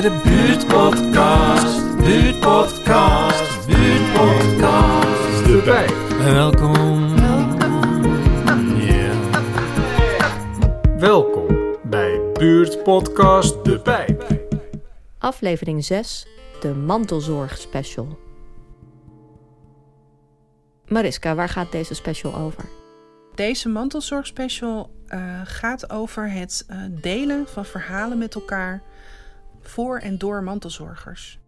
bij de buurtpodcast. Buurtpodcast, buurtpodcast. De Pijp. Welkom. Ja. Welkom bij Buurtpodcast De Pijp. Aflevering 6, de mantelzorg special. Mariska, waar gaat deze special over? Deze mantelzorgspecial uh, gaat over het uh, delen van verhalen met elkaar voor en door mantelzorgers.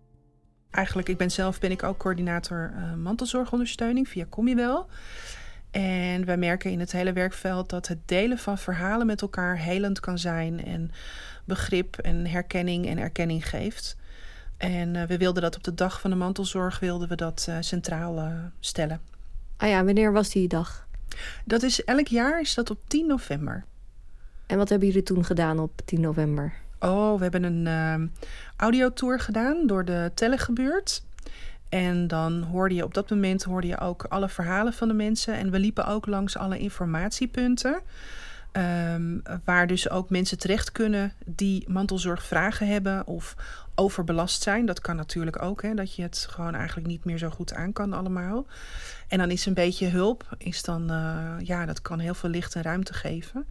Eigenlijk, ik ben zelf ben ik ook coördinator uh, mantelzorgondersteuning via Comiwel. En wij merken in het hele werkveld dat het delen van verhalen met elkaar helend kan zijn en begrip en herkenning en erkenning geeft. En we wilden dat op de dag van de mantelzorg wilden we dat centraal stellen. Ah ja, wanneer was die dag? Dat is elk jaar is dat op 10 november. En wat hebben jullie toen gedaan op 10 november? Oh, we hebben een uh, audiotour gedaan door de Tellegebuurt. En dan hoorde je op dat moment hoorde je ook alle verhalen van de mensen. En we liepen ook langs alle informatiepunten. Um, waar dus ook mensen terecht kunnen die mantelzorgvragen hebben of overbelast zijn. Dat kan natuurlijk ook, hè, dat je het gewoon eigenlijk niet meer zo goed aan kan allemaal. En dan is een beetje hulp, is dan, uh, ja, dat kan heel veel licht en ruimte geven.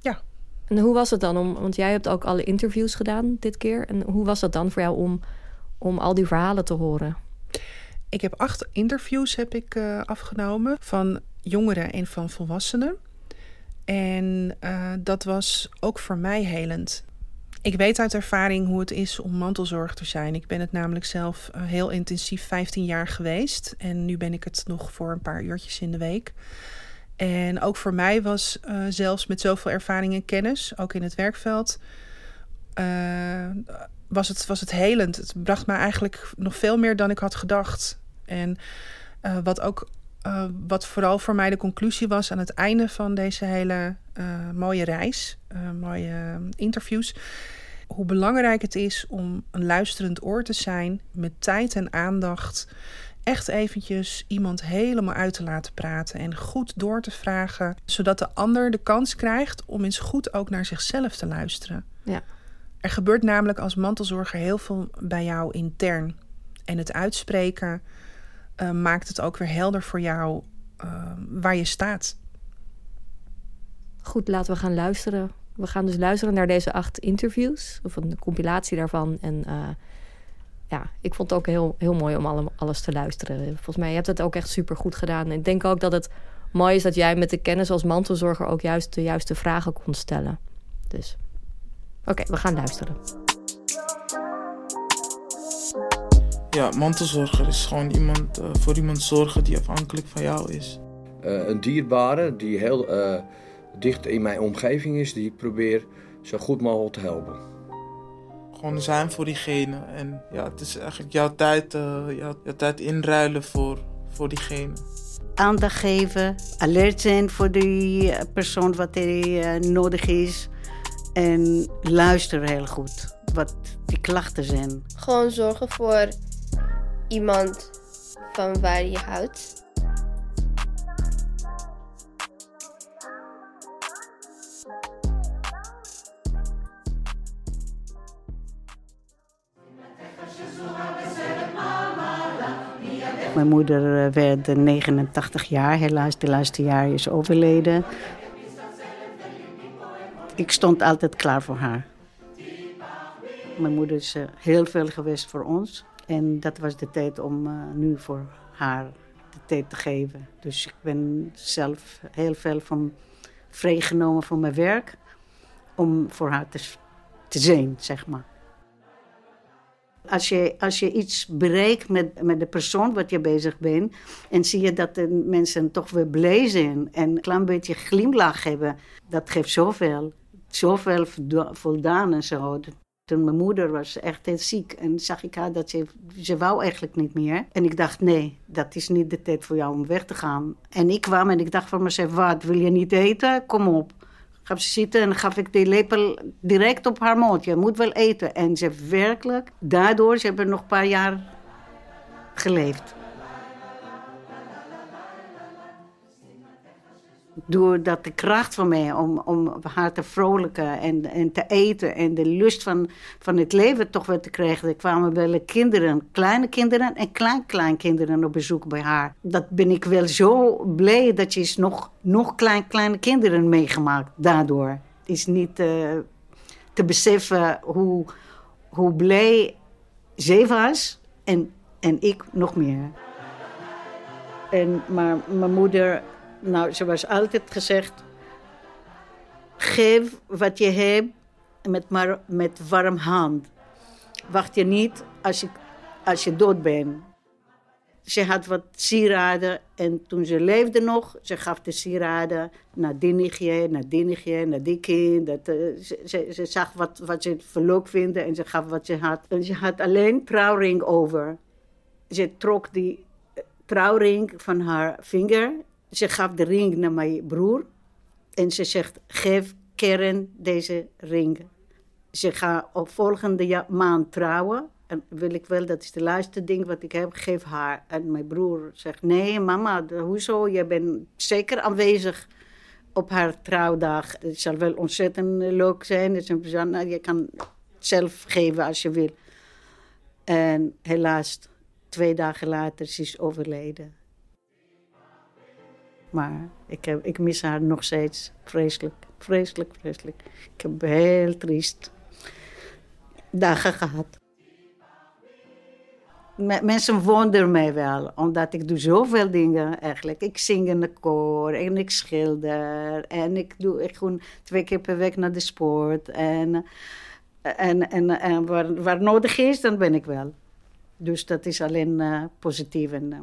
Ja. En hoe was het dan om, want jij hebt ook alle interviews gedaan dit keer. En hoe was dat dan voor jou om, om al die verhalen te horen? Ik heb acht interviews heb ik, uh, afgenomen van jongeren en van volwassenen. En uh, dat was ook voor mij helend. Ik weet uit ervaring hoe het is om mantelzorg te zijn. Ik ben het namelijk zelf uh, heel intensief 15 jaar geweest. En nu ben ik het nog voor een paar uurtjes in de week. En ook voor mij was uh, zelfs met zoveel ervaring en kennis, ook in het werkveld, was, het, was het helend. Het bracht me eigenlijk nog veel meer dan ik had gedacht. En wat ook wat vooral voor mij de conclusie was aan het einde van deze hele mooie reis, mooie interviews, hoe belangrijk het is om een luisterend oor te zijn met tijd en aandacht. Echt eventjes iemand helemaal uit te laten praten en goed door te vragen, zodat de ander de kans krijgt om eens goed ook naar zichzelf te luisteren. Ja. Er gebeurt namelijk als mantelzorger heel veel bij jou intern. En het uitspreken, uh, maakt het ook weer helder voor jou uh, waar je staat. Goed, laten we gaan luisteren. We gaan dus luisteren naar deze acht interviews, of een compilatie daarvan. En uh, ja, ik vond het ook heel, heel mooi om alle, alles te luisteren. Volgens mij, je hebt het ook echt super goed gedaan. En ik denk ook dat het mooi is dat jij met de kennis als mantelzorger ook juist de juiste vragen kon stellen. Dus, oké, okay, we gaan luisteren. Ja, mantelzorger is gewoon iemand, uh, voor iemand zorgen die afhankelijk van jou is. Uh, een dierbare die heel uh, dicht in mijn omgeving is, die ik probeer zo goed mogelijk te helpen. Gewoon zijn voor diegene. En ja, het is eigenlijk jouw tijd, jouw, jouw tijd inruilen voor, voor diegene. Aandacht geven, alert zijn voor die persoon wat er nodig is. En luisteren heel goed wat die klachten zijn. Gewoon zorgen voor iemand van waar je houdt. Mijn moeder werd 89 jaar, helaas de laatste jaar is overleden. Ik stond altijd klaar voor haar. Mijn moeder is heel veel geweest voor ons. En dat was de tijd om uh, nu voor haar de tijd te geven. Dus ik ben zelf heel veel van vrijgenomen van mijn werk. Om voor haar te, te zijn, zeg maar. Als je, als je iets bereikt met, met de persoon wat je bezig bent... en zie je dat de mensen toch weer blij zijn... en een klein beetje glimlach hebben... dat geeft zoveel. Zoveel voldaan en zo. Toen mijn moeder was echt heel ziek en zag ik haar dat ze, ze wou eigenlijk niet meer. En ik dacht, nee, dat is niet de tijd voor jou om weg te gaan. En ik kwam en ik dacht van mezelf, wat, wil je niet eten? Kom op. Gaf ze zitten en gaf ik die lepel direct op haar mond. Je moet wel eten. En ze werkelijk, daardoor, ze hebben nog een paar jaar geleefd. Doordat de kracht van mij om, om haar te vrolijken en, en te eten en de lust van, van het leven toch weer te krijgen. Er kwamen wel kinderen, kleine kinderen en klein-kleinkinderen op bezoek bij haar. Dat ben ik wel zo blij dat je nog, nog klein, kleine kinderen meegemaakt daardoor. Het is niet uh, te beseffen hoe, hoe blij zij was en, en ik nog meer. En, maar mijn moeder, nou, ze was altijd gezegd: geef wat je hebt met, met warm hand. Wacht je niet als je, als je dood bent. Ze had wat sieraden en toen ze leefde nog, ze gaf de sieraden naar Dinnigje, naar Dinnigje, naar die kind. Dat, uh, ze, ze, zag wat, wat ze verloop vinden en ze gaf wat ze had. En ze had alleen trouwring over. Ze trok die trouwring van haar vinger. Ze gaf de ring naar mijn broer. En ze zegt, geef Karen deze ring. Ze gaat op volgende maand trouwen. En wil ik wel, dat is de laatste ding wat ik heb, geef haar. En mijn broer zegt, nee mama, hoezo? Je bent zeker aanwezig op haar trouwdag. Het zal wel ontzettend leuk zijn. Het is een, nou, je kan zelf geven als je wil. En helaas, twee dagen later is ze overleden. Maar ik, ik mis haar nog steeds vreselijk, vreselijk, vreselijk. Ik heb heel triest dagen gehad. Mensen wonderen mij wel, omdat ik doe zoveel dingen eigenlijk. Ik zing in de koor en ik schilder en ik doe ik gewoon twee keer per week naar de sport. En, en, en, en waar, waar nodig is, dan ben ik wel. Dus dat is alleen uh, positief. En uh,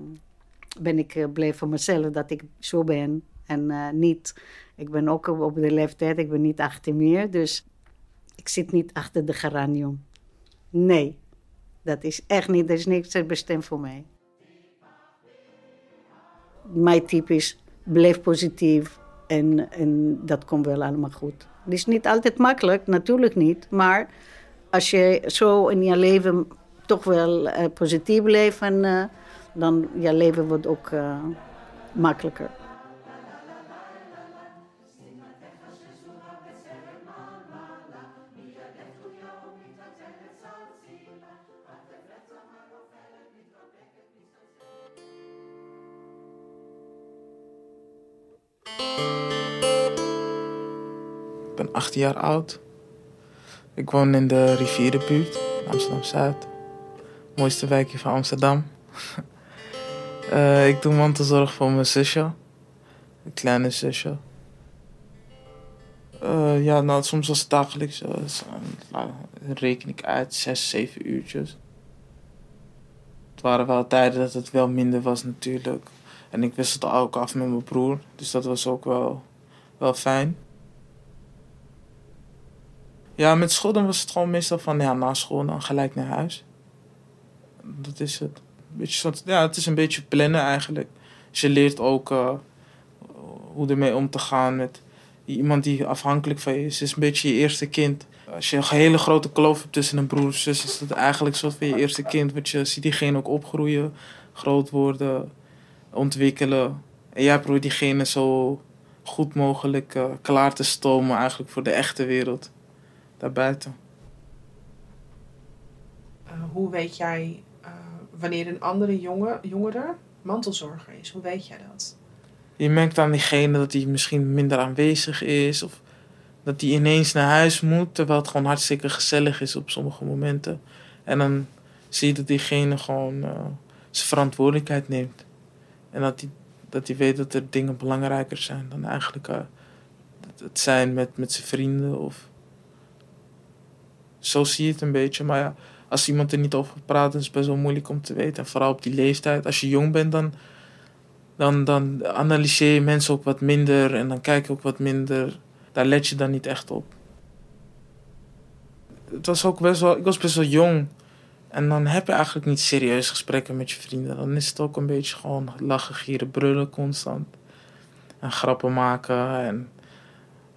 ben ik uh, blij voor mezelf dat ik zo ben. En niet, ik ben ook op de leeftijd, ik ben niet 18 meer. Dus ik zit niet achter de geranium. Nee, dat is echt niet, dat is niks bestemd voor mij. Mijn type is, blijf positief en, en dat komt wel allemaal goed. Het is niet altijd makkelijk, natuurlijk niet. Maar als je zo in je leven toch wel uh, positief leven, uh, dan je leven wordt ook uh, makkelijker. Ik ben 18 jaar oud. Ik woon in de rivierenbuurt, Amsterdam-Zuid mooiste wijkje van Amsterdam. uh, ik doe mantelzorg voor mijn zusje. Een kleine zusje. Uh, ja, nou, soms was het dagelijks. Uh, reken ik uit, zes, zeven uurtjes. Het waren wel tijden dat het wel minder was natuurlijk. En ik wist het ook af met mijn broer. Dus dat was ook wel, wel fijn. Ja, met school dan was het gewoon meestal van ja, na school dan gelijk naar huis dat is het. Beetje, ja, het is een beetje plannen eigenlijk. Dus je leert ook uh, hoe ermee om te gaan met iemand die afhankelijk van je is. Het is een beetje je eerste kind. Als je een hele grote kloof hebt tussen een broer zus, is dat eigenlijk soort van je eerste kind. Want je ziet diegene ook opgroeien, groot worden, ontwikkelen. En jij probeert diegene zo goed mogelijk uh, klaar te stomen eigenlijk voor de echte wereld daarbuiten. Uh, hoe weet jij wanneer een andere jonge, jongere mantelzorger is? Hoe weet jij dat? Je merkt aan diegene dat hij misschien minder aanwezig is. Of dat hij ineens naar huis moet. Terwijl het gewoon hartstikke gezellig is op sommige momenten. En dan zie je dat diegene gewoon uh, zijn verantwoordelijkheid neemt. En dat hij, dat weet dat er dingen belangrijker zijn dan eigenlijk uh, het zijn met, met zijn vrienden. Of... Zo zie je het een beetje. Maar ja, als iemand er niet over praat, is het best wel moeilijk om te weten. En vooral op die leeftijd. Als je jong bent, dan, dan, dan analyseer je mensen ook wat minder. En dan kijk je ook wat minder. Daar let je dan niet echt op. Het was ook best wel, ik was best wel jong. En dan heb je eigenlijk niet serieus gesprekken met je vrienden. Dan is het ook een beetje gewoon lachen, gieren, brullen constant. En grappen maken. En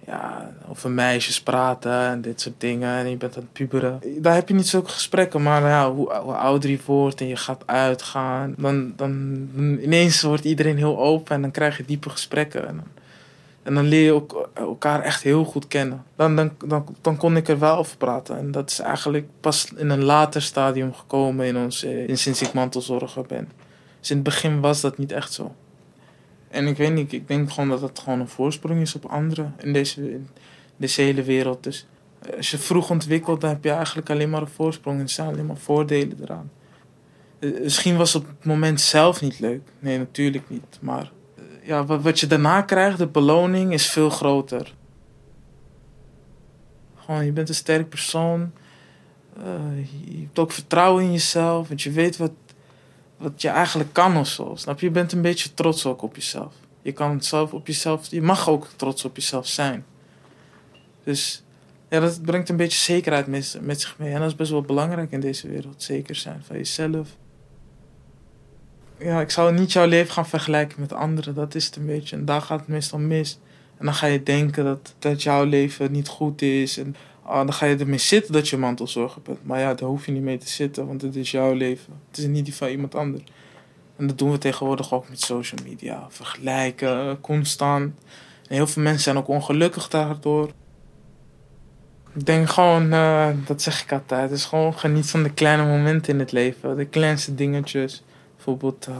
ja, over meisjes praten en dit soort dingen. En je bent aan het puberen. Daar heb je niet zulke gesprekken, maar ja, hoe, ouder je wordt en je gaat uitgaan, dan, dan ineens wordt iedereen heel open en dan krijg je diepe gesprekken. En dan En dan leer je ook elkaar echt heel goed kennen. Dan, dan, dan, dan kon ik er wel over praten. En dat is eigenlijk pas in een later stadium gekomen in ons, in sinds ik mantelzorger ben. Dus in het begin was dat niet echt zo. En ik weet niet, ik denk gewoon dat het gewoon een voorsprong is op anderen in deze, in deze hele wereld. Dus eh, als je vroeg ontwikkelt, dan heb je eigenlijk alleen maar een voorsprong en er staan alleen maar voordelen eraan. Eh, Misschien was het op het moment zelf niet leuk. Nee, natuurlijk niet. Maar eh, ja, wat, je daarna krijgt, de beloning, is veel groter. Gewoon, je bent een sterk persoon. Je hebt ook vertrouwen in jezelf. Want je weet wat, wat je eigenlijk kan of zo. Snap je? Je bent een beetje trots ook op jezelf. Je kan zelf op jezelf... Je mag ook trots op jezelf zijn. Dus ja, dat brengt een beetje zekerheid met, met zich mee. En dat is best wel belangrijk in deze wereld. Zeker zijn van jezelf. Ja, ik zou niet jouw leven gaan vergelijken met anderen. Dat is het een beetje. En daar gaat het meestal mis. En dan ga je denken dat, dat jouw leven niet goed is. En ah, dan ga je ermee zitten dat je mantelzorger bent. Maar ja, daar hoef je niet mee te zitten, want het is jouw leven. Het is niet die van iemand anders. En dat doen we tegenwoordig ook met social media. Vergelijken, constant. Heel veel mensen zijn ook ongelukkig daardoor. Ik denk gewoon, eh, dat zeg ik altijd, is gewoon geniet van de kleine momenten in het leven. De kleinste dingetjes. Bijvoorbeeld eh,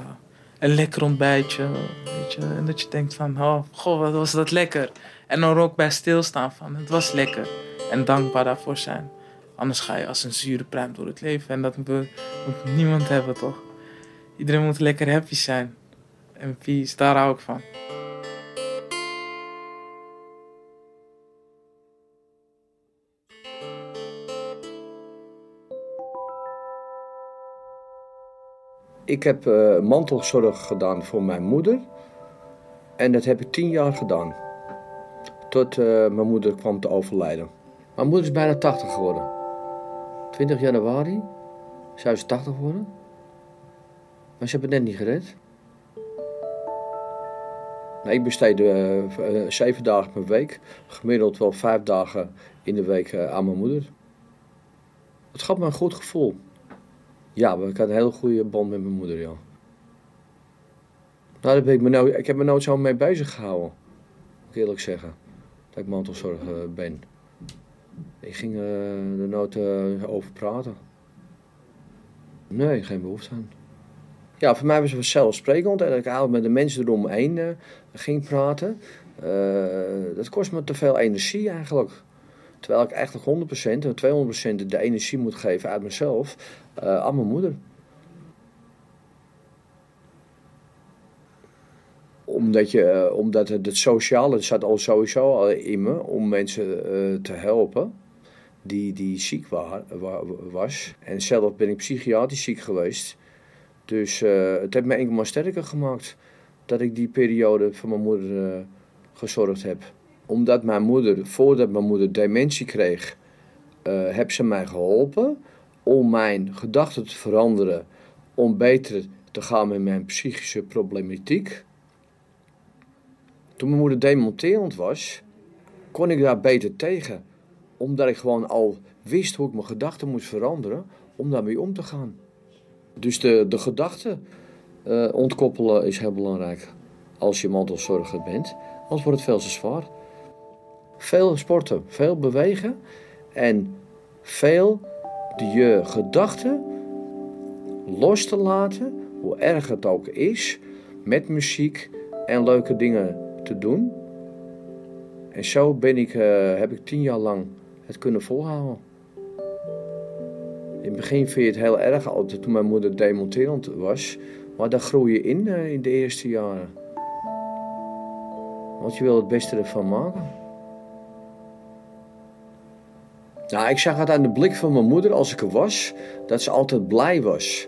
een lekker ontbijtje, weet je. En dat je denkt van, oh, goh, wat was dat lekker. En dan ook bij stilstaan van, het was lekker. En dankbaar daarvoor zijn. Anders ga je als een zure pruim door het leven. En dat moet, niemand hebben, toch? Iedereen moet lekker happy zijn. En peace, daar hou ik van. Ik heb eh, mantelzorg gedaan voor mijn moeder. En dat heb ik tien jaar gedaan. Tot eh, mijn moeder kwam te overlijden. Mijn moeder is bijna 80 geworden. 20 januari zou ze 80 worden. Maar ze hebben het net niet gered. Nou, ik besteed eh, eh, zeven dagen per week. Gemiddeld wel vijf dagen in de week eh, aan mijn moeder. Het gaf me een goed gevoel. Ja, ik had een heel goede band met mijn moeder, ja. Nou, ben ik, me nou, ik heb me nooit zo mee bezig gehouden. Moet ik eerlijk zeggen. Dat ik mantelzorger ben. Ik ging eh, er nooit eh, over praten. Nee, geen behoefte aan. Ja, voor mij was het vanzelfsprekend en dat ik eigenlijk met de mensen eromheen eh, ging praten. Eh, dat kost me te veel energie eigenlijk. Terwijl ik eigenlijk 100% en 200% de energie moet geven uit mezelf eh, aan mijn moeder. Omdat, je, eh, omdat het, het sociale het zat al sowieso al in me om mensen eh, te helpen die, die ziek wa wa- was. En zelf ben ik psychiatrisch ziek geweest. Dus eh, het heeft me enkel sterker gemaakt dat ik die periode voor mijn moeder eh, gezorgd heb. Omdat mijn moeder, voordat mijn moeder dementie kreeg, eh heb ze mij geholpen om mijn gedachten te veranderen, om beter te gaan met mijn psychische problematiek. Toen mijn moeder demonterend was, kon ik daar beter tegen. Omdat ik gewoon al wist hoe ik mijn gedachten moest veranderen om daarmee om te gaan. Dus de, de gedachten eh, ontkoppelen is heel belangrijk als je mantelzorger bent. Anders wordt het veel te zwaar. Veel sporten, veel bewegen en veel je gedachten los te laten, hoe erg het ook is, met muziek en leuke dingen te doen. En zo ben ik, eh, heb ik tien jaar lang het kunnen volhouden. In het begin vind je het heel erg, altijd toen mijn moeder demonterend was. Maar daar groei je in eh, in de eerste jaren. Want je wil het beste ervan maken. Nou, ik zag het aan de blik van mijn moeder als ik er was, dat ze altijd blij was.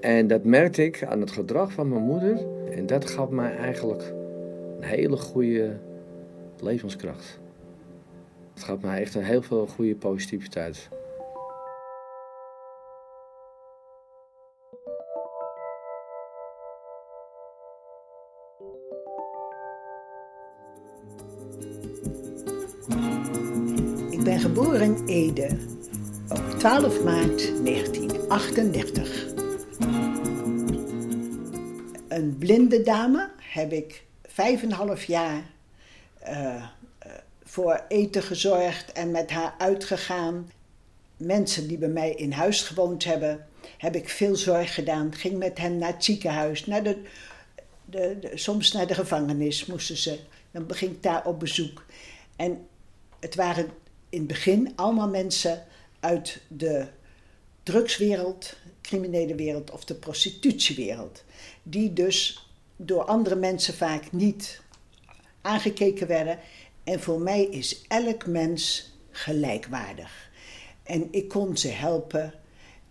En dat merkte ik aan het gedrag van mijn moeder. En dat gaf mij eigenlijk een hele goede levenskracht. Het gaf mij echt een heel veel goede positiviteit. Ik ben geboren in Ede op 12 maart 1938. Een blinde dame heb ik vijf en half jaar eh, eh, voor eten gezorgd en met haar uitgegaan. Mensen die bij mij in huis gewoond hebben, heb ik veel zorg gedaan. Ging met hen naar het ziekenhuis, naar de, de, de- soms naar de gevangenis moesten ze. Dan ging ik daar op bezoek. En het waren in het begin allemaal mensen uit de drugswereld, criminele wereld of de prostitutiewereld. Die dus door andere mensen vaak niet aangekeken werden. En voor mij is elk mens gelijkwaardig. En ik kon ze helpen.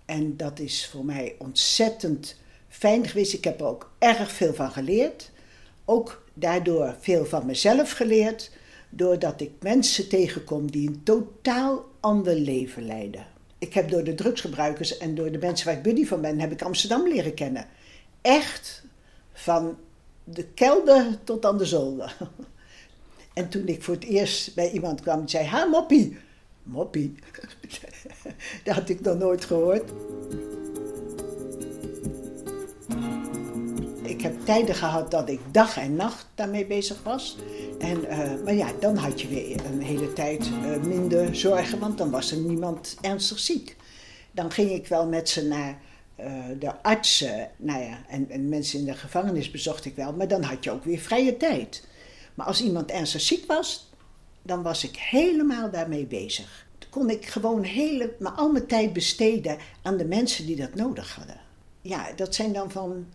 En dat is voor mij ontzettend fijn geweest. Ik heb er ook erg veel van geleerd. Ook daardoor veel van mezelf geleerd. Doordat ik mensen tegenkom die een totaal ander leven leiden. Ik heb door de drugsgebruikers en door de mensen waar ik buddy van ben, heb ik Amsterdam leren kennen. Echt van de kelder tot aan de zolder. En toen ik voor het eerst bij iemand kwam die zei: Ha, moppie. Moppie. Dat had ik nog nooit gehoord. Ik heb tijden gehad dat ik dag en nacht daarmee bezig was. En, eh, maar ja, dan had je weer een hele tijd eh, minder zorgen, want dan was er niemand ernstig ziek. Dan ging ik wel met ze naar eh, de artsen, nou ja, en, en mensen in de gevangenis bezocht ik wel, maar dan had je ook weer vrije tijd. Maar als iemand ernstig ziek was, dan was ik helemaal daarmee bezig. Dan kon ik gewoon hele, maar al mijn tijd besteden aan de mensen die dat nodig hadden. Ja, dat zijn dan van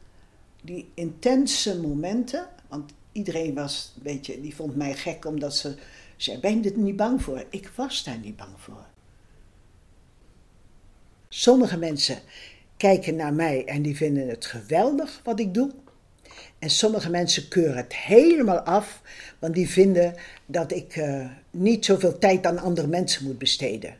die intense momenten. Want iedereen was, weet je, die vond mij gek omdat ze zei: Ben je er niet bang voor? Ik was daar niet bang voor. Sommige mensen kijken naar mij en die vinden het geweldig wat ik doe. En sommige mensen keuren het helemaal af, want die vinden dat ik eh, niet zoveel tijd aan andere mensen moet besteden.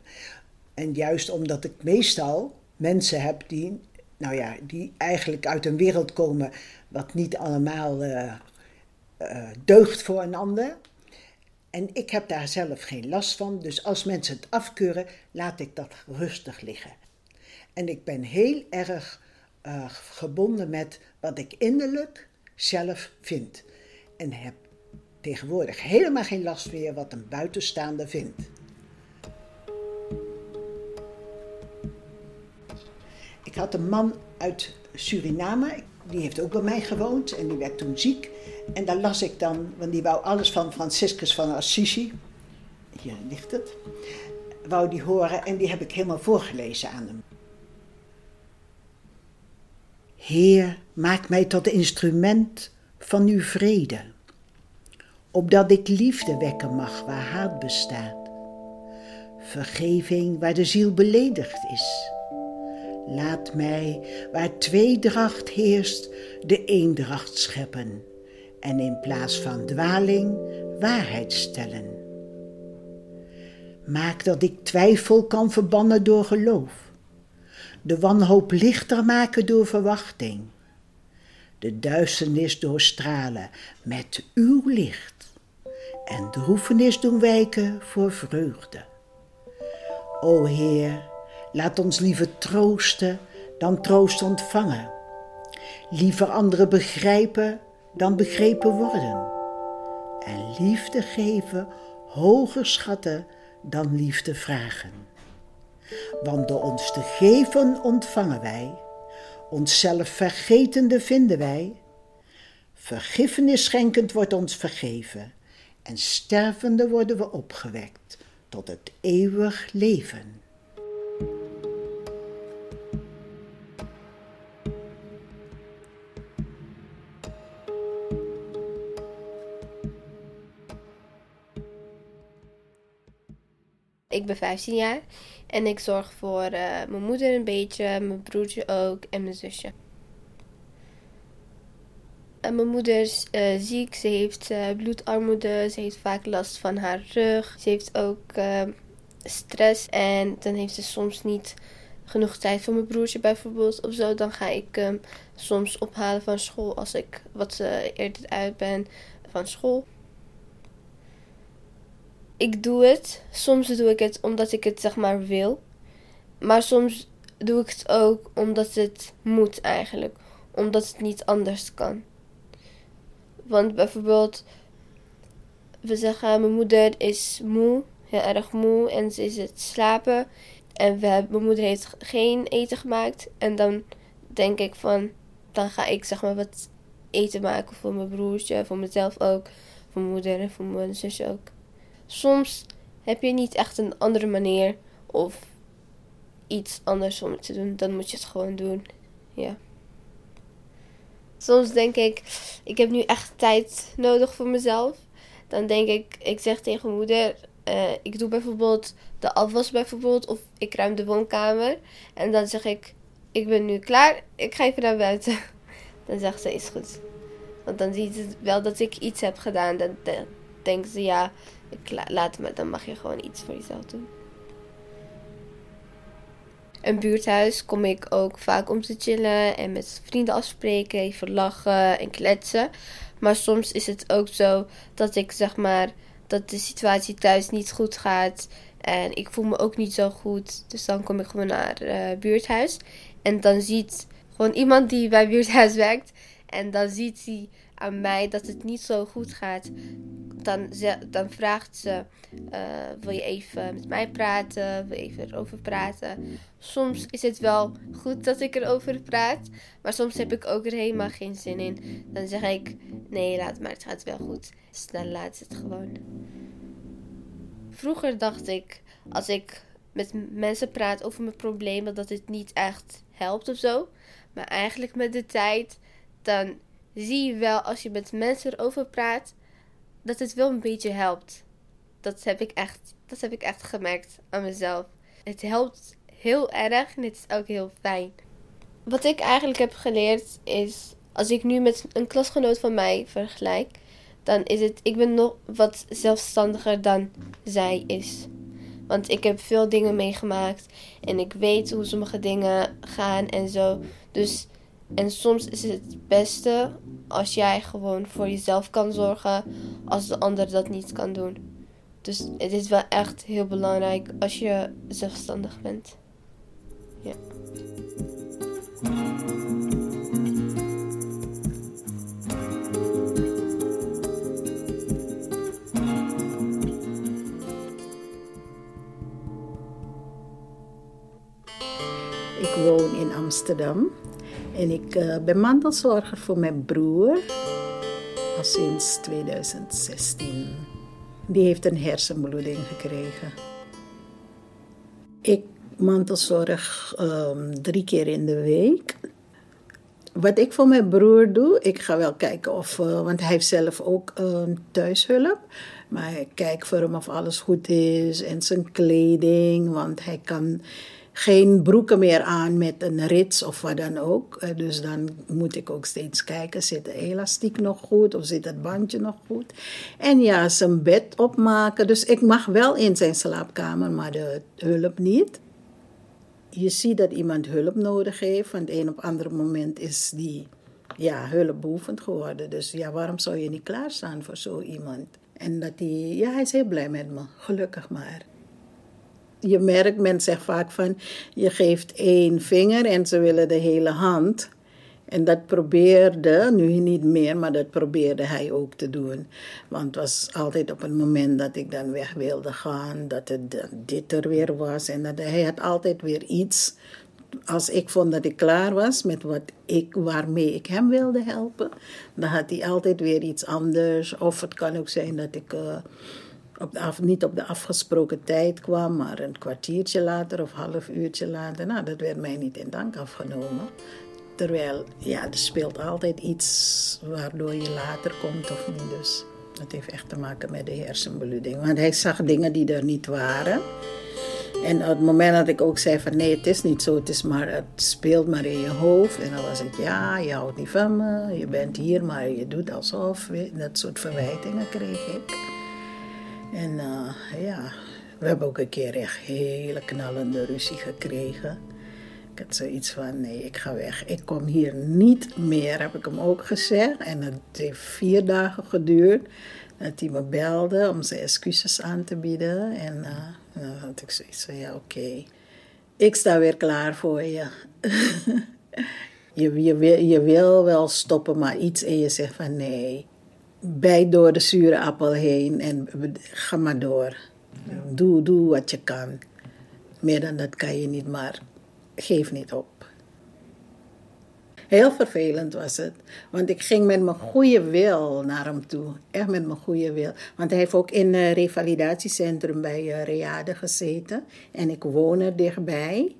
En juist omdat ik meestal mensen heb die, nou ja, die eigenlijk uit een wereld komen wat niet allemaal eh, deugt voor een ander. En ik heb daar zelf geen last van, dus als mensen het afkeuren, laat ik dat rustig liggen. En ik ben heel erg eh, gebonden met wat ik innerlijk zelf vind. En heb tegenwoordig helemaal geen last meer wat een buitenstaander vindt. Ik had een man uit Suriname, die heeft ook bij mij gewoond en die werd toen ziek. En daar las ik dan, want die wou alles van Franciscus van Assisi, hier ligt het, wou die horen en die heb ik helemaal voorgelezen aan hem. Heer, maak mij tot instrument van uw vrede, opdat ik liefde wekken mag waar haat bestaat, vergeving waar de ziel beledigd is. Laat mij, waar tweedracht heerst, de eendracht scheppen en in plaats van dwaling waarheid stellen. Maak dat ik twijfel kan verbannen door geloof de wanhoop lichter maken door verwachting, de duisternis doorstralen met uw licht en droefenis doen wijken voor vreugde. O Heer, laat ons liever troosten dan troost ontvangen, liever anderen begrijpen dan begrepen worden, en liefde geven hoger schatten dan liefde vragen. Want door ons te geven ontvangen wij, onszelf vergetende vinden wij, vergiffenis schenkend wordt ons vergeven. En stervende worden we opgewekt tot het eeuwig leven. Ik ben 15 jaar en ik zorg voor eh, mijn moeder een beetje, mijn broertje ook en mijn zusje. En mijn moeder is eh, ziek, ze heeft eh, bloedarmoede, ze heeft vaak last van haar rug. Ze heeft ook eh, stress en dan heeft ze soms niet genoeg tijd voor mijn broertje bijvoorbeeld of zo. Dan ga ik hem soms ophalen van school als ik wat eerder uit ben van school. Ik doe het. Soms doe ik het omdat ik het zeg maar wil. Maar soms doe ik het ook omdat het moet eigenlijk. Omdat het niet anders kan. Want bijvoorbeeld we zeggen, mijn moeder is moe, heel erg moe en ze is het slapen. En we hebben, mijn moeder heeft geen eten gemaakt. En dan denk ik van, dan ga ik zeg maar wat eten maken voor mijn broertje, voor mezelf ook, voor mijn moeder en voor mijn zus ook. Soms heb je niet echt een andere manier of iets anders om het te doen, dan moet je het gewoon doen. Ja. Soms denk ik, ik heb nu echt tijd nodig voor mezelf. Dan denk ik, ik zeg tegen moeder, eh, ik doe bijvoorbeeld de afwas bijvoorbeeld, of ik ruim de woonkamer. En dan zeg ik, ik ben nu klaar, ik ga even naar buiten. Dan zegt ze, is goed. Want dan ziet ze wel dat ik iets heb gedaan. Dan denkt ze, ja, ik la- laat me, dan mag je gewoon iets voor jezelf doen. Een buurthuis kom ik ook vaak om te chillen en met vrienden afspreken, even lachen en kletsen. Maar soms is het ook zo dat ik zeg maar dat de situatie thuis niet goed gaat en ik voel me ook niet zo goed. Dus dan kom ik gewoon naar eh buurthuis en dan ziet gewoon iemand die bij buurthuis werkt en dan ziet hij aan mij dat het niet zo goed gaat. Dan, dan vraagt ze: eh, Wil je even met mij praten? Wil je even erover praten? Soms is het wel goed dat ik erover praat, maar soms heb ik ook er helemaal geen zin in. Dan zeg ik: Nee, laat maar, het gaat wel goed. Dus dan laat het gewoon. Vroeger dacht ik, als ik met mensen praat over mijn problemen, dat het niet echt helpt of zo. Maar eigenlijk met de tijd, dan zie je wel als je met mensen erover praat, dat het wel een beetje helpt. Dat heb ik echt, dat heb ik echt gemerkt aan mezelf. Het helpt heel erg en het is ook heel fijn. Wat ik eigenlijk heb geleerd is, als ik nu met een klasgenoot van mij vergelijk, dan is het, ik ben nog wat zelfstandiger dan zij is. Want ik heb veel dingen meegemaakt en ik weet hoe sommige dingen gaan en zo. Dus, en soms is het het beste als jij gewoon voor jezelf kan zorgen als de ander dat niet kan doen. Dus het is wel echt heel belangrijk als je zelfstandig bent. Ja. Ik woon in Amsterdam en ik eh, ben mantelzorger voor mijn broer al sinds 2016. Die heeft een hersenbloeding gekregen. Ik mantelzorg ehm, drie keer in de week. Wat ik voor mijn broer doe, ik ga wel kijken of, eh, want hij heeft zelf ook een thuishulp. Maar ik kijk voor hem of alles goed is en zijn kleding, want hij kan geen broeken meer aan met een rits of wat dan ook. Eh, Dus dan moet ik ook steeds kijken, zit de elastiek nog goed of zit het bandje nog goed. En ja, zijn bed opmaken. Dus ik mag wel in zijn slaapkamer, maar de hulp niet. Je ziet dat iemand hulp nodig heeft. Van het een op het andere moment is die ja, hulpbehoevend geworden. Dus ja, waarom zou je niet klaarstaan voor zo iemand? En dat hij, ja, hij is heel blij met me, gelukkig maar je merkt, men zegt vaak van je geeft één vinger en ze willen de hele hand. En dat probeerde, nu niet meer, maar dat probeerde hij ook te doen. Want het was altijd op het moment dat ik dan weg wilde gaan, dat het dit er weer was. En dat hij had altijd weer iets. Als ik vond dat ik klaar was met wat ik, waarmee ik hem wilde helpen, dan had hij altijd weer iets anders. Of het kan ook zijn dat ik. eh, op niet op de afgesproken tijd kwam, maar een kwartiertje later of half uurtje later. Nou, dat werd mij niet in dank afgenomen. Terwijl, ja, er speelt altijd iets waardoor je later komt of niet. Dus dat heeft echt te maken met de hersenbloeding. Want hij zag dingen die er niet waren. En op het moment dat ik ook zei van nee, het is niet zo, het, is maar, het speelt maar in je hoofd. En dan was het ja, je houdt niet van me, je bent hier, maar je doet alsof. Dat soort verwijtingen kreeg ik. En eh, ja, we hebben ook een keer echt hele knallende ruzie gekregen. Ik had zoiets van, nee, ik ga weg. Ik kom hier niet meer, heb ik hem ook gezegd. En het heeft vier dagen geduurd dat hij me belde om zijn excuses aan te bieden. En eh, dan had ik zoiets van, ja, oké. Ik sta weer klaar voor je. je, je, wil, je wil wel stoppen, maar iets in je zegt van, nee, bijt door de zure appel heen en ga maar door. Doe, doe wat je kan. Meer dan dat kan je niet, maar geef niet op. Heel vervelend was het. Want ik ging met mijn goede wil naar hem toe. Echt met mijn goede wil. Want hij heeft ook in het revalidatiecentrum bij uh, Reade gezeten. En ik woon er dichtbij.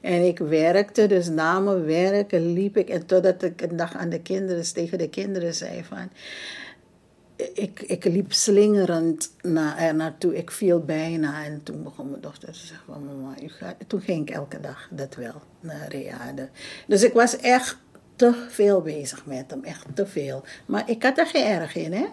En ik werkte, dus na mijn werken liep ik. En totdat ik een dag aan de kinderen, tegen de kinderen zei van... Ik, liep slingerend naar, naartoe. Ik viel bijna. En toen begon mijn dochter te zeggen van mama, u. Toen ging ik elke dag, dat wel, naar Reade. Dus ik was echt te veel bezig met hem. Echt te veel. Maar ik had er geen erg in, hè.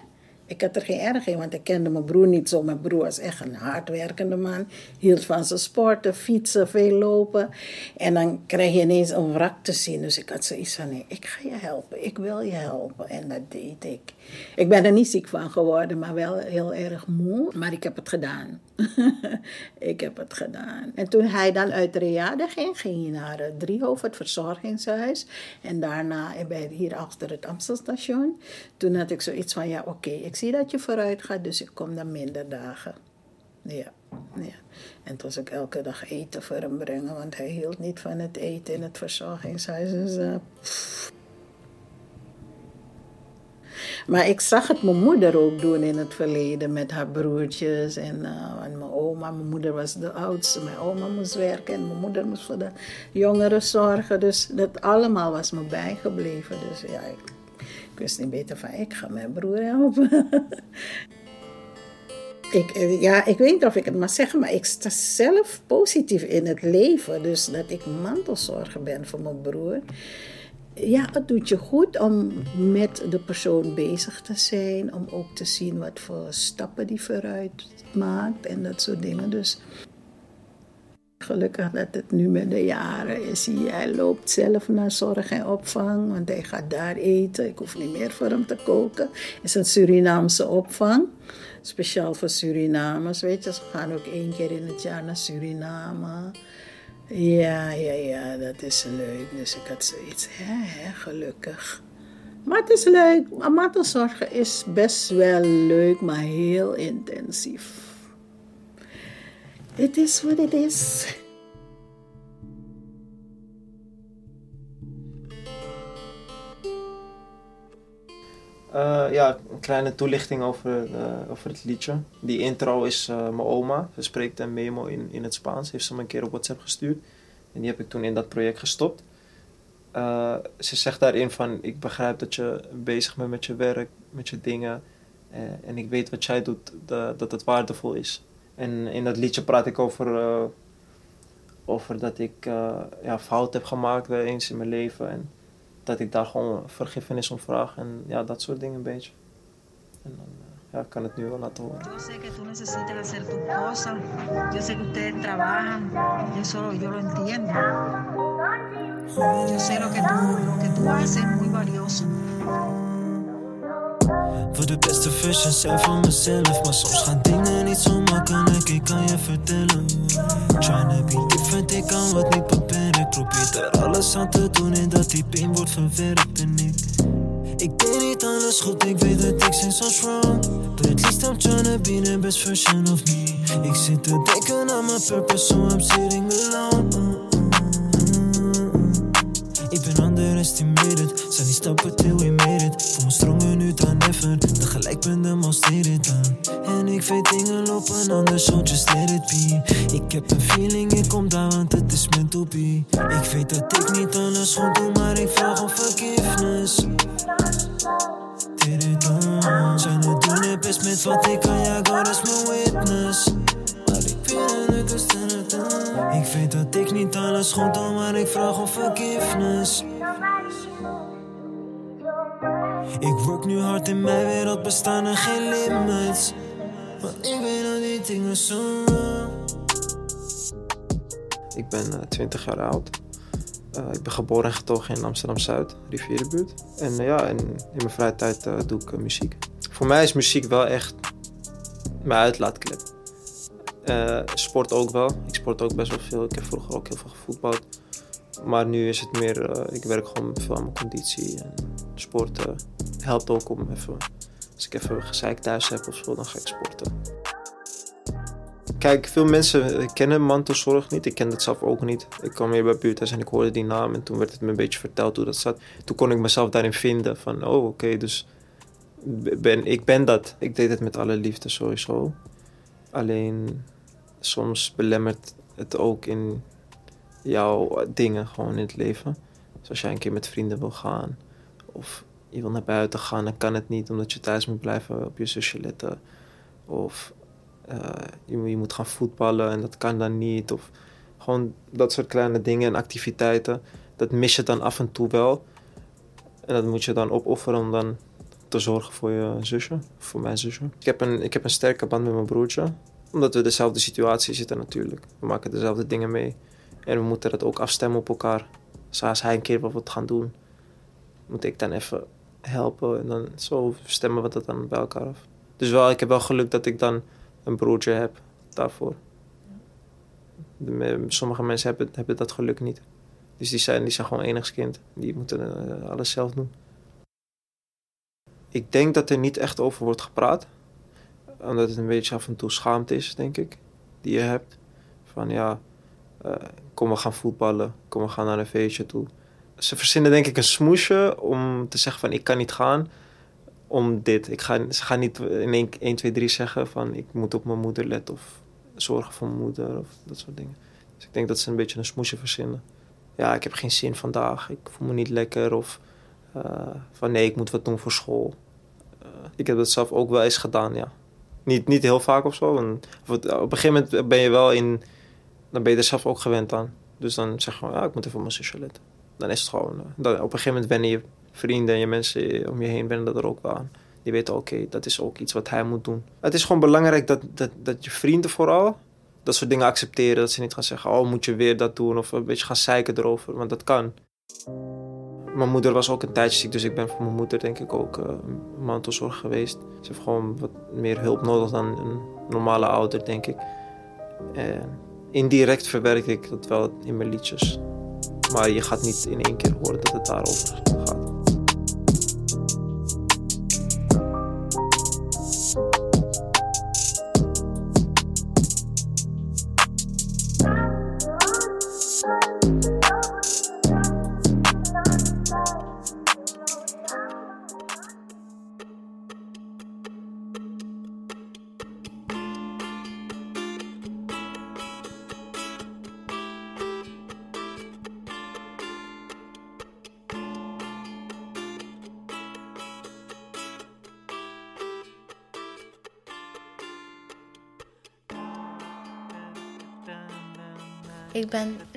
Ik had er geen erg in, want ik kende mijn broer niet zo. Mijn broer was echt een hardwerkende man. Hield van zijn sporten, fietsen, veel lopen. En dan krijg je ineens een wrak te zien. Dus ik had zoiets van, nee, ik ga je helpen. Ik wil je helpen. En dat deed ik. Ik ben er niet ziek van geworden, maar wel heel erg moe. Maar ik heb het gedaan. ik heb het gedaan. En toen hij dan uit Reade ging, ging hij naar het Driehoofd, het verzorgingshuis. En daarna bij, hier achter het Amstelstation. Toen had ik zoiets van, ja oké, ik zie dat je vooruit gaat, dus ik kom dan minder dagen. Ja, ja. En toen was ik elke dag eten voor hem brengen, want hij hield niet van het eten in het verzorgingshuis. Dus, uh, maar ik zag het mijn moeder ook doen in het verleden met haar broertjes en, uh, en mijn oma. Mijn moeder was de oudste, mijn oma moest werken en mijn moeder moest voor de jongeren zorgen. Dus dat allemaal was me bijgebleven. Dus ja, ik, wist niet beter van ik ga mijn broer helpen. ik, ja, ik weet niet of ik het mag zeggen, maar ik sta zelf positief in het leven. Dus dat ik mantelzorger ben voor mijn broer ja, het doet je goed om met de persoon bezig te zijn. Om ook te zien wat voor stappen die vooruit maakt en dat soort dingen. Dus gelukkig dat het nu met de jaren is. Hij loopt zelf naar zorg en opvang, want hij gaat daar eten. Ik hoef niet meer voor hem te koken. Het is een Surinaamse opvang. Speciaal voor Surinamers, weet je. Ze gaan ook één keer in het jaar naar Suriname. Ja, ja, ja, dat is leuk. Dus ik had zoiets, hè, hè, gelukkig. Maar het is leuk. Mantelzorgen is best wel leuk, maar heel intensief. Het is wat het is. Uh, ja, een kleine toelichting over, uh, over het liedje. Die intro is uh, mijn oma. Ze spreekt een memo in, in het Spaans. Heeft ze me een keer op WhatsApp gestuurd. En die heb ik toen in dat project gestopt. ze zegt daarin van, ik begrijp dat je bezig bent met je werk, met je dingen. en ik weet wat jij doet, dat, dat het waardevol is. En in dat liedje praat ik over, over dat ik ja, fout heb gemaakt wel eens in mijn leven. En, dat ik daar gewoon vergiffenis om vraag en ja, dat soort dingen een beetje. En dan wel laten horen. Yo sé que tú necesitas hacer tus cosas. Yo sé que ustedes trabajan. Eso yo lo entiendo. Yo sé lo que tú, lo que tú haces es muy valioso. Voor de beste versie zijn van mezelf Maar soms gaan dingen niet zo makkelijk, ik kan je vertellen Trying to be different, ik kan het niet beperken Probeer er alles aan te doen en dat die pijn wordt verwerkt En ik, ik deed niet alles goed, ik weet dat ik sinds soms wrong. But at least I'm trying to be the best version of me Ik zit te denken aan mijn purpose, so I'm sitting alone underestimated, zijn die stappen till we made it. Voel me stronger nu dan ever, tegelijk ben de most irritant En ik weet dingen lopen anders, so just let it be. Ik heb een feeling, ik kom daar, want het is meant to Ik weet dat ik niet alles goed doe, maar ik vraag om vergiffenis Irritant, zijn het doen het best met wat ik kan, ja God is mijn witness Weet dat ik sterren weet dat ik niet alles goed doe, maar ik vraag om vergiffenis ik werk nu hard in mijn wereld, bestaan er geen limits. Want ik weet dat die dingen zo. Ik ben uh, 20 jaar oud. Uh, ik ben geboren en getogen in Amsterdam Zuid, rivierenbuurt. En uh, ja, en in mijn vrije tijd doe ik muziek. Voor mij is muziek wel echt mijn uitlaatklep. Sport ook wel. Ik sport ook best wel veel. Ik heb vroeger ook heel veel gevoetbald. Maar nu is het meer, ik werk gewoon veel aan mijn conditie. En sport helpt ook om even Als ik even gezeik thuis heb of zo, dan ga ik sporten. Kijk, veel mensen kennen mantelzorg niet. Ik ken het zelf ook niet. Ik kwam hier bij buurthuis en ik hoorde die naam. En toen werd het me een beetje verteld hoe dat zat. Toen kon ik mezelf daarin vinden. Van, oh oké, dus ben, ik ben dat. Ik deed het met alle liefde sowieso. Alleen soms belemmert het ook in jouw dingen gewoon in het leven. Dus als jij een keer met vrienden wil gaan of je wil naar buiten gaan, dan kan het niet omdat je thuis moet blijven op je zusje letten. Of uh, je, je, moet gaan voetballen en dat kan dan niet. Of gewoon dat soort kleine dingen en activiteiten. Dat mis je dan af en toe wel. En dat moet je dan opofferen om dan te zorgen voor je zusje, voor mijn zusje. Ik heb een, ik heb een sterke band met mijn broertje, omdat we dezelfde situatie zitten natuurlijk. We maken dezelfde dingen mee. En we moeten het ook afstemmen op elkaar. Dus als hij een keer wat gaan doen, moet ik dan even helpen. En dan zo stemmen we dat dan bij elkaar af. Dus wel, ik heb wel geluk dat ik dan een broertje heb daarvoor. De, sommige mensen hebben, hebben dat geluk niet. Dus die zijn, die zijn gewoon enigskind. Die moeten uh, alles zelf doen. Ik denk dat er niet echt over wordt gepraat. Omdat het een beetje af en toe schaamte is, denk ik. Die je hebt. Van ja, uh, kom we gaan voetballen. Kom we gaan naar een feestje toe. Ze verzinnen denk ik een smoesje om te zeggen van ik kan niet gaan. Om dit. Ik ga, ze gaan niet in 1, 1, 2, 3 zeggen van ik moet op mijn moeder letten. Of zorgen voor mijn moeder. Of dat soort dingen. Dus ik denk dat ze een beetje een smoesje verzinnen. Ja, ik heb geen zin vandaag. Ik voel me niet lekker. Of uh, van nee, ik moet wat doen voor school. Uh, ik heb dat zelf ook wel eens gedaan, ja. Niet, niet heel vaak of zo. En, op een gegeven moment ben je wel in dan ben je er zelf ook gewend aan. Dus dan zeg je ja, ik moet even op mijn zusje letten. Dan is het gewoon, eh, dan, op een gegeven moment wennen je vrienden en je mensen om je heen wennen dat er ook wel aan. Die weten, oké, dat is ook iets wat hij moet doen. Het is gewoon belangrijk dat, dat, dat je vrienden vooral dat soort dingen accepteren. Dat ze niet gaan zeggen, oh, moet je weer dat doen? Of een beetje gaan zeiken erover, want dat kan. Mijn moeder was ook een tijdje ziek, dus ik ben voor mijn moeder denk ik ook uh, mantelzorg geweest. Ze heeft gewoon wat meer hulp nodig dan een normale ouder, denk ik. Indirect verwerk ik dat wel in mijn liedjes. Maar je gaat niet in één keer horen dat het daarover gaat.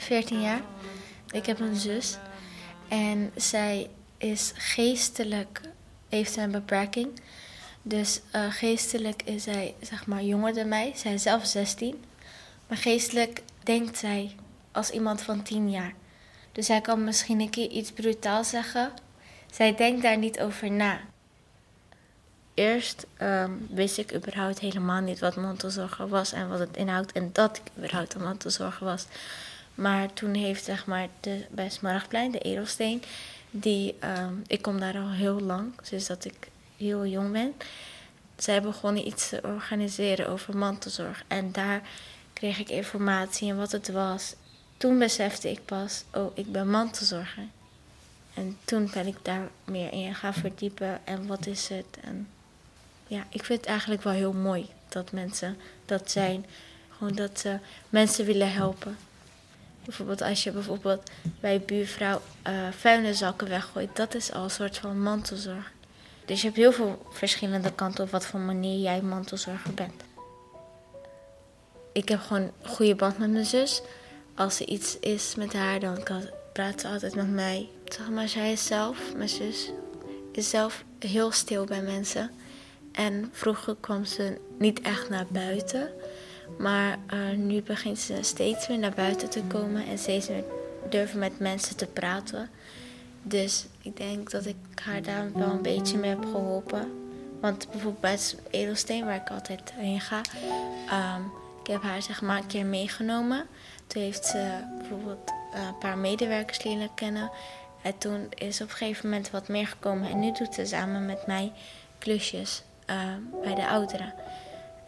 14 jaar. Ik heb een zus. En zij is geestelijk, heeft een beperking. Dus uh, geestelijk is zij zeg maar jonger dan mij. Zij is zelf 16. Maar geestelijk denkt zij als iemand van 10 jaar. Dus zij kan misschien een keer iets brutaal zeggen. Zij denkt daar niet over na. Eerst um, wist ik überhaupt helemaal niet wat mantelzorger was en wat het inhoudt en dat ik überhaupt een mantelzorger was. Maar toen heeft zeg maar de, bij Smaragdplein, de Edelsteen, die, um, ik kom daar al heel lang, sinds dat ik heel jong ben. Zij begonnen iets te organiseren over mantelzorg en daar kreeg ik informatie en wat het was. Toen besefte ik pas, oh, ik ben mantelzorger. En toen ben ik daar meer in gaan verdiepen en wat is het en ja, ik vind het eigenlijk wel heel mooi dat mensen dat zijn. Gewoon dat ze mensen willen helpen. Bijvoorbeeld als je bijvoorbeeld bij buurvrouw uh, vuilniszakken weggooit, dat is al een soort van mantelzorg. Dus je hebt heel veel verschillende kanten op wat voor manier jij mantelzorger bent. Ik heb gewoon een goede band met mijn zus. Als er iets is met haar, dan praat ze altijd met mij. Zeg maar, zij is zelf, mijn zus, is zelf heel stil bij mensen. En vroeger kwam ze niet echt naar buiten. Maar uh, nu begint ze steeds meer naar buiten te komen en steeds meer durven met mensen te praten. Dus ik denk dat ik haar daar wel een beetje mee heb geholpen. Want bijvoorbeeld bij edelsteen waar ik altijd heen ga, um, ik heb haar zeg maar een keer meegenomen. Toen heeft ze bijvoorbeeld uh, een paar medewerkers leren kennen. En toen is op een gegeven moment wat meer gekomen. En nu doet ze samen met mij klusjes. eh, bij de ouderen.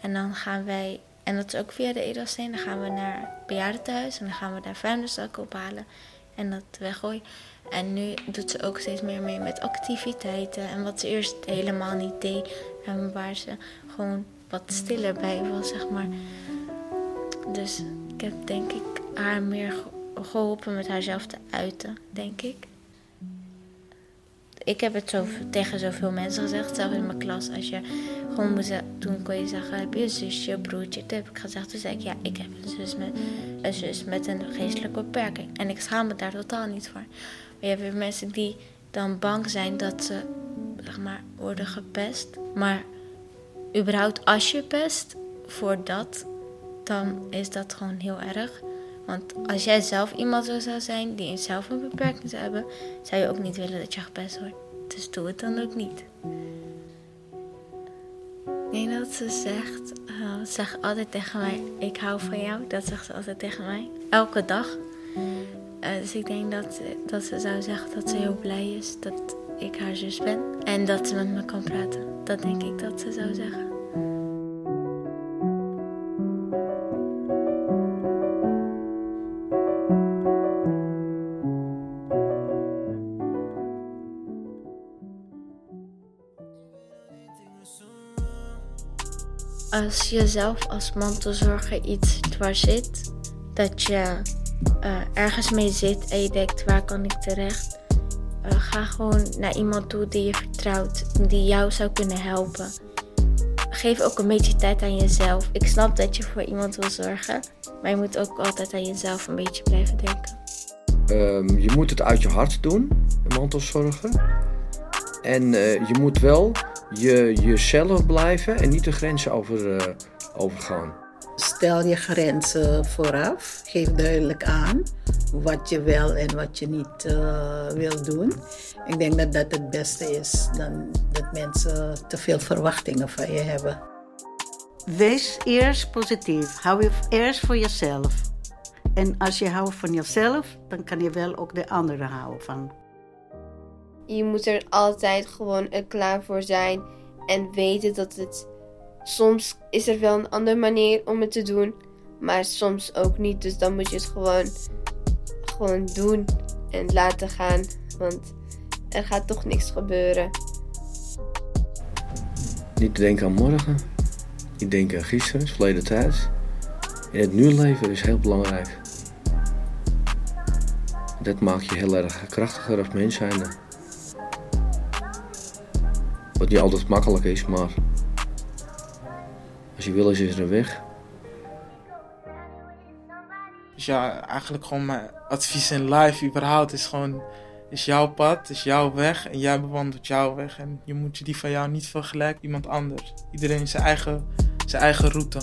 En dan gaan wij, en dat is ook via de Edelsteen, dan gaan we naar bejaardentehuis en dan gaan we daar vuilniszakken ophalen en dat weggooien. En nu doet ze ook steeds meer mee met activiteiten. En wat ze eerst helemaal niet deed. En waar ze gewoon wat stiller bij was, zeg maar. Dus ik heb denk ik haar meer geholpen met haarzelf te uiten, denk ik. Ik heb het tegen zoveel mensen gezegd, zelfs in mijn klas. Als je gewoon moet toen kon je zeggen, heb je een zusje, broertje? Toen heb ik gezegd, toen zei ik, ja, ik heb een zus met een, zus met een geestelijke beperking. En ik schaam me daar totaal niet voor. Je hebt weer mensen die dan bang zijn dat ze, zeg maar, worden gepest. Maar überhaupt als je pest voor dat, dan is dat gewoon heel erg. Want als jij zelf iemand zo zou zijn die zelf een beperking zou hebben, zou je ook niet willen dat je gepest wordt. Dus doe het dan ook niet. Ik denk dat ze zegt, uh, zeg altijd tegen mij, ik hou van jou. Dat zegt ze altijd tegen mij. Elke dag. Uh, dus ik denk dat, dat ze zou zeggen dat ze heel blij is dat ik haar zus ben. En dat ze met me kan praten. Dat denk ik dat ze zou zeggen. Als je zelf als mantelzorger iets dwars zit, dat je uh, ergens mee zit en je denkt waar kan ik terecht, uh, ga gewoon naar iemand toe die je vertrouwt, die jou zou kunnen helpen. Geef ook een beetje tijd aan jezelf. Ik snap dat je voor iemand wil zorgen, maar je moet ook altijd aan jezelf een beetje blijven denken. Um, je moet het uit je hart doen, mantelzorgen. En uh, je moet wel je jezelf blijven en niet de grenzen over, uh, overgaan. Stel je grenzen vooraf. Geef duidelijk aan wat je wel en wat je niet uh, wil doen. Ik denk dat dat het beste is dan dat mensen te veel verwachtingen van je hebben. Wees eerst positief. Hou je eerst voor jezelf. En als je houdt van jezelf, dan kan je wel ook de anderen houden van. Je moet er altijd gewoon klaar voor zijn en weten dat het soms is er wel een andere manier om het te doen, maar soms ook niet. Dus dan moet je het gewoon, gewoon doen en laten gaan, want er gaat toch niks gebeuren. Niet denken aan morgen, niet denken aan gisteren, verleden tijd. In het nu leven is heel belangrijk. Dat maakt je heel erg krachtiger als mens zijnde. Wat niet altijd makkelijk is, maar als je wil is, is er een weg. Dus ja, eigenlijk gewoon mijn advies in life überhaupt is gewoon... is jouw pad, is jouw weg en jij bewandelt jouw weg. En je moet die van jou niet vergelijken met iemand anders. Iedereen zijn eigen, zijn eigen route.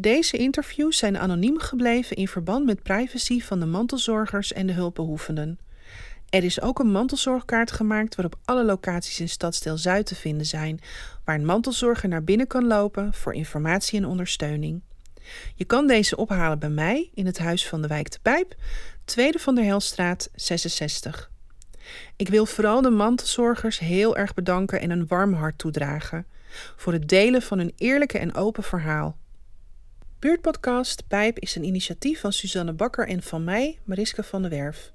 Deze interviews zijn anoniem gebleven in verband met privacy van de mantelzorgers en de hulpbehoevenden. Er is ook een mantelzorgkaart gemaakt waarop alle locaties in Stadsdeel Zuid te vinden zijn, waar een mantelzorger naar binnen kan lopen voor informatie en ondersteuning. Je kan deze ophalen bij mij in het Huis van de Wijk de Pijp, Tweede van der Helstraat 66. Ik wil vooral de mantelzorgers heel erg bedanken en een warm hart toedragen voor het delen van hun eerlijke en open verhaal. Buurtpodcast Pijp is een initiatief van Suzanne Bakker en van mij, Mariska van der Werf.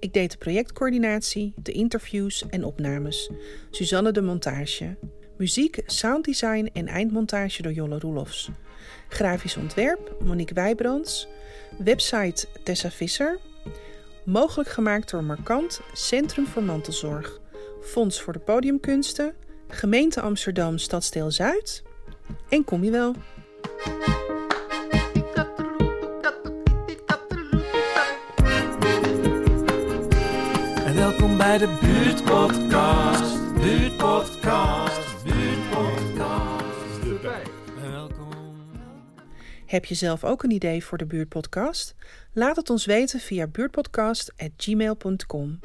Ik deed de projectcoördinatie, de interviews en opnames. Suzanne de montage. Muziek, sounddesign en eindmontage door Jolle Roelofs. Grafisch ontwerp Monique Wijbrands. Website Tessa Visser. Mogelijk gemaakt door Markant Centrum voor Mantelzorg. Fonds voor de Podiumkunsten. Gemeente Amsterdam Stadsdeel Zuid. En kom je wel. Welkom bij de Buurtpodcast. Buurtpodcast. Buurtpodcast. Pijp. Welkom. Heb je zelf ook een idee voor de buurtpodcast? Laat het ons weten via buurtpodcast.gmail.com.